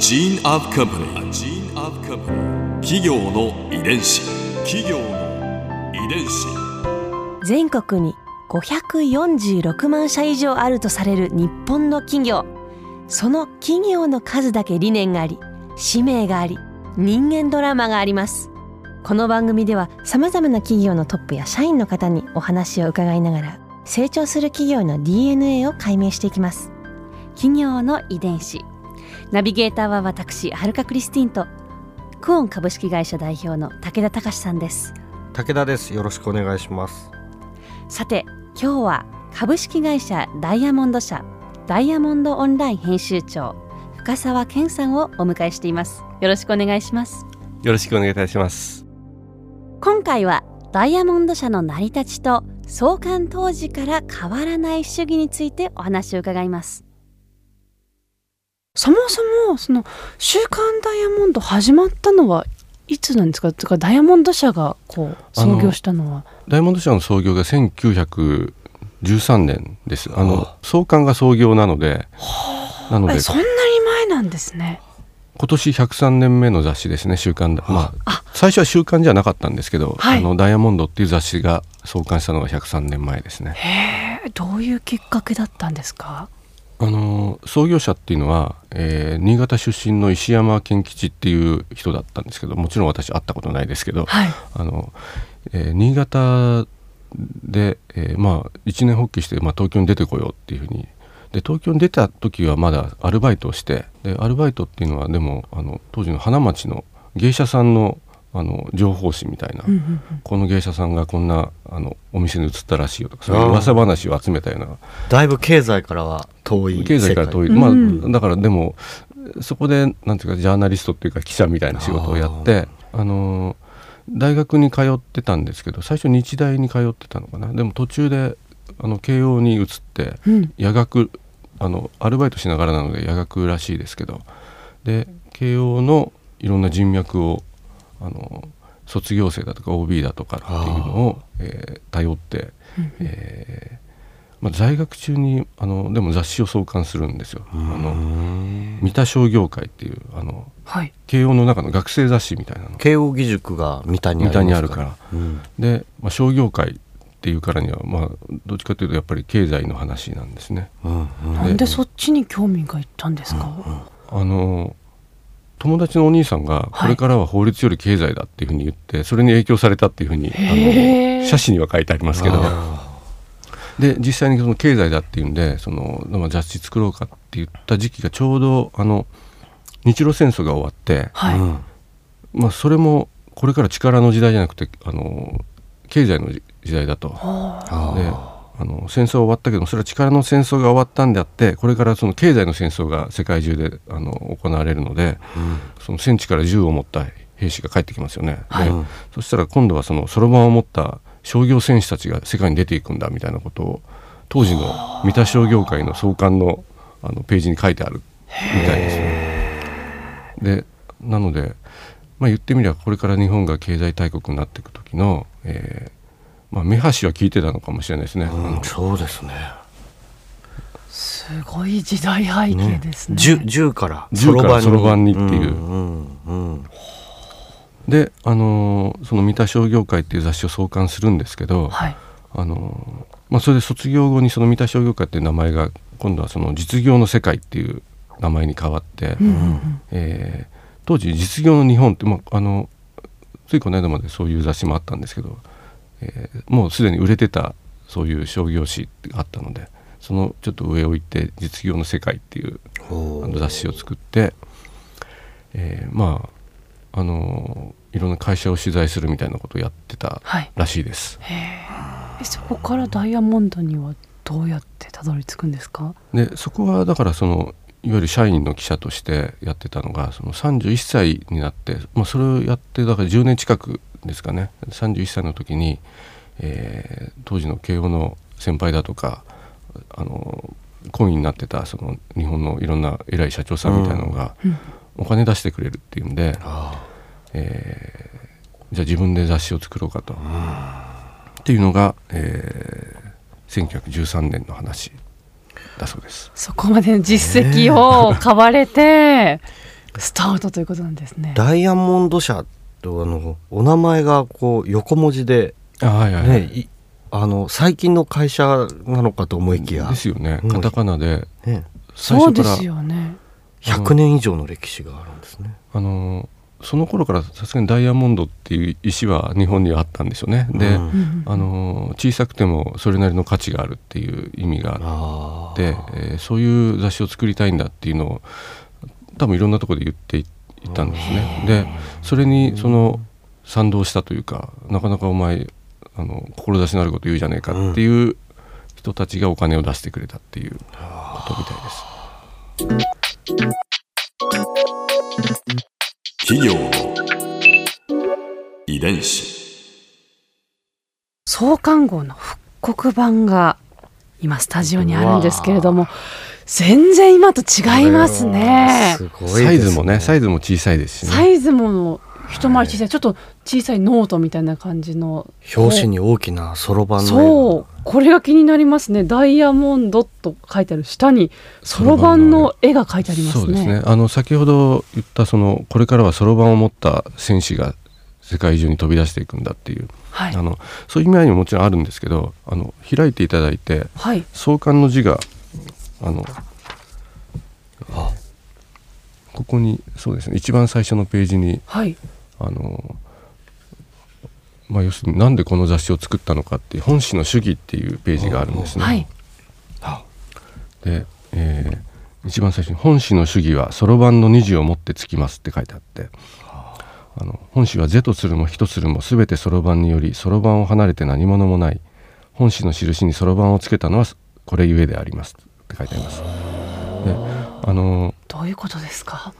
gene of company. Gene of company. 企業の遺伝子。企業の遺伝子。全国に546万社以上あるとされる日本の企業その企業の数だけ理念があり使命があり人間ドラマがありますこの番組ではさまざまな企業のトップや社員の方にお話を伺いながら成長する企業の DNA を解明していきます企業の遺伝子ナビゲーターは私はるかクリスティンとクオン株式会社代表の武田隆さんです。武田です。よろしくお願いします。さて今日は株式会社ダイヤモンド社ダイヤモンドオンライン編集長深澤健さんをお迎えしています。よろしくお願いします。よろしくお願いいたします。今回はダイヤモンド社の成り立ちと創刊当時から変わらない主義についてお話を伺いますそもそもその「週刊ダイヤモンド」始まったのはいつなんですか？とかダイヤモンド社がこう創業したのは。ダイヤモンド社の創業が1913年です。あの創刊が創業なのでなので。そんなに前なんですね。今年103年目の雑誌ですね「週刊まあ最初は週刊じゃなかったんですけど、はい、あのダイヤモンドっていう雑誌が創刊したのが103年前ですね。へえどういうきっかけだったんですか？あの創業者っていうのは、えー、新潟出身の石山健吉っていう人だったんですけどもちろん私会ったことないですけど、はい、あのえー、新潟で、えー、まあ一年発起して、まあ、東京に出てこようっていうふうに。で東京に出た時はまだアルバイトをしてでアルバイトっていうのはでもあの当時の花町の芸者さんのあの情報誌みたいな、うんうんうん、この芸者さんがこんなあのお店に移ったらしいよとかそういう噂話を集めたような。だいぶ経済からは遠い経済から遠い、まあだからでもそこでなんていうかジャーナリストっていうか記者みたいな仕事をやってあの大学に通ってたんですけど最初日大に通ってたのかな。でも途中であの慶応に移って、うん、夜学あのアルバイトしながらなので夜学らしいですけどで慶応のいろんな人脈をあの卒業生だとか OB だとかっていうのを、えー、頼って、えーまあ、在学中にあのでも雑誌を創刊するんですよ。あの三田商業会っていうあの、はい、慶応の中の学生雑誌みたいなの。慶応義塾が三田にあるから、うん、で、まあ、商業会っていうからにはまあどっちかというとやっぱり経済の話なんですね。うんうん、なんでそっちに興味がいったんですか、うんうん、あの友達のお兄さんがこれからは法律より経済だっていうふうに言って、はい、それに影響されたっていうふうにあの写真には書いてありますけど。で実際にその経済だっていうんでその雑誌作ろうかって言った時期がちょうどあの日露戦争が終わって、はい、まあ、それもこれから力の時代じゃなくてあの経済の時代だと。であの戦争は終わったけどそれは力の戦争が終わったんであってこれからその経済の戦争が世界中であの行われるので、うん、その戦地から銃を持った兵士が帰ってきますよね。はい、そしたら今度はそのそろばんを持った商業選手たちが世界に出ていくんだみたいなことを当時の三田商業会の創刊のあのページに書いてあるみたいですね。でなので、まあ、言ってみればこれから日本が経済大国になっていく時の、えーまあ、目端は聞いてたのかもしれないですね。うん、そうですね。すごい時代背景ですね。十、ね、からそろばんに。っていう。うんうんうん、で、あのー、その三田商業会っていう雑誌を創刊するんですけど、はい、あのー、まあ、それで卒業後にその三田商業会っていう名前が今度はその実業の世界っていう名前に変わって、うんうん、えー、当時実業の日本って、まあ、あのついこの間までそういう雑誌もあったんですけどえー、もうすでに売れてたそういう商業誌があったのでそのちょっと上を行って「実業の世界」っていうあの雑誌を作って、えー、まああのいろんな会社を取材するみたいなことをやってたらしいです。はい、そこからダイヤモンドにはどうやってたどり着くんですか？でそこはだからそのいわゆる社員の記者としてやってたのがその31歳になって、まあ、それをやってだから10年近くですかね。31歳の時に、えー、当時の慶応の先輩だとかあの懇意になってたその日本のいろんな偉い社長さんみたいなのが、お金出してくれるっていうんで、えー、じゃあ自分で雑誌を作ろうかと、っていうのが、えー、1913年の話だそうです。そこまでの実績を買われて、スタートということなんですね。ダイヤモンド社とあのお名前がこう横文字で、あはいはい、はね、いいあの最近の会社なのかと思いきや。ですよね。うん。カタカナで。ね、そうで最初からすよね。100年以上の歴史があるんですね。あのその頃からさすがにダイヤモンドっていう石は日本にはあったんですよね。で、うん。うんあの小さくてもそれなりの価値があるっていう意味がああって、えーそういう雑誌を作りたいんだっていうのを多分いろんなところで言っていったんですね。でそれにその賛同したというかなかなかお前あの志のあること言うじゃねえかっていう人たちがお金を出してくれたっていうことみたいです。企業の遺伝子創刊号の復刻版が今スタジオにあるんですけれども全然今と違いますね。すごいね。サイズもねサイズも小さいですしね。サイズも一回り小さい。ちょっと小さいノートみたいな感じの。表紙に大きなそろばんの絵が。そう。これが気になりますね。ダイヤモンドと書いてある下にそろばんの絵が書いてありますね。そうですね。あの先ほど言ったそのこれからはそろばんを持った戦士が世界中に飛び出していくんだっていう、はい。あのそういう意味合いにももちろんあるんですけどあの開いていただいてはい。創刊の字があのここにそうですね一番最初のページにはい。あのまあ要するになんでこの雑誌を作ったのかっていう本誌の主義っていうページがあるんですね。はい。で、えー一番最初に「本誌の主義はそろばんの虹を持ってつきます」って書いてあってあの本誌は「是とするも非とするも全てそろばんによりそろばんを離れて何者もない。本誌の印にそろばんをつけたのはこれゆえであります」って書いてあります。であのどういうことですか？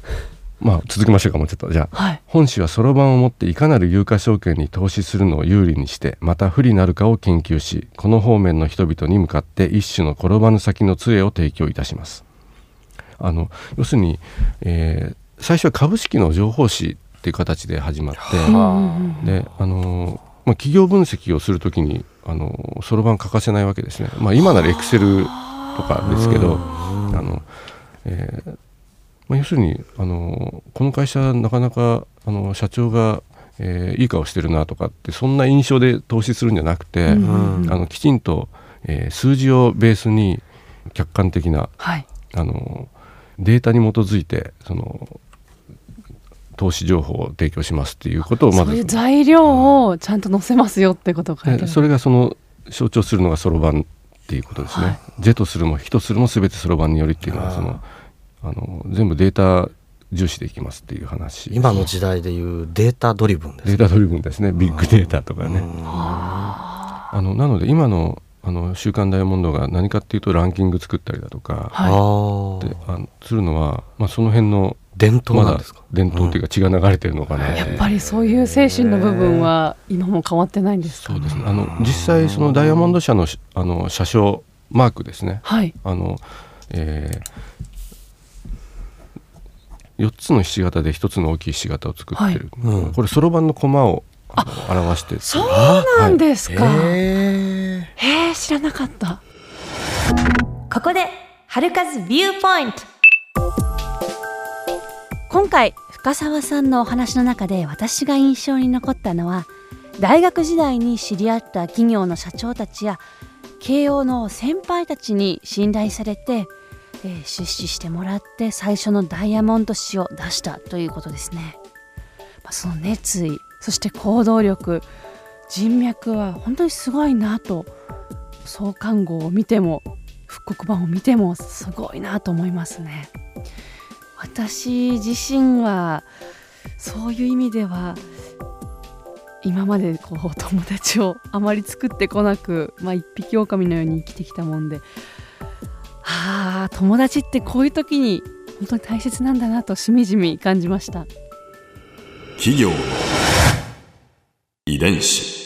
まあ続きましょうかもうちょっと。じゃあはい。本誌はそろばんを持っていかなる有価証券に投資するのを有利にしてまた不利なるかを研究しこの方面の人々に向かって一種の転ばぬ先の杖を提供いたします。あの要するに、えー最初は株式の情報誌っていう形で始まってであのまあ、企業分析をするときにあのそろばん欠かせないわけですね、まあ、今ならエクセルとかですけどあの、えーまあ、要するにあのこの会社なかなかあの社長が、えーいい顔してるなとかってそんな印象で投資するんじゃなくて、うんうん。あのきちんと、えー数字をベースに客観的なはい。あのデータに基づいてその投資情報を提供しますっていうことをまず。そういう材料をちゃんと載せますよってことを書いてある。でそれがその象徴するのがそろばんっていうことですね。はい。是とするも非とするも全てそろばんによりっていうのはそのあの全部データ重視でいきますっていう話。今の時代でいうデータドリブンですデータドリブンですね。ビッグデータとかね。ああのなので今のあの週刊ダイヤモンドが何かっていうとランキング作ったりだとか、あはーであのするのは、まあ、その辺の伝統まだなんですか、伝統っていうか血が流れてるのかな、いやっぱりそういう精神の部分は今も変わってないんですか？そうですね。あの実際そのダイヤモンド社のしあの車掌マークですね。はい。あの、え4つのひし形で1つの大きいひし形を作ってる、はい。うん。これそろばんの駒をあの表して。そうなんですか、へへえ知らなかった。ここで春風ビューポイント今回深澤さんのお話の中で私が印象に残ったのは大学時代に知り合った企業の社長たちや慶応の先輩たちに信頼されて、えー出資してもらって最初のダイヤモンド紙を出したということですね。まあ、その熱意そして行動力人脈は本当にすごいなと創刊号を見ても復刻版を見てもすごいなと思いますね。私自身はそういう意味では今までこう友達をあまり作ってこなく、まあ、一匹狼のように生きてきたもんでああ友達ってこういう時に本当に大切なんだなとしみじみ感じました。企業遺伝子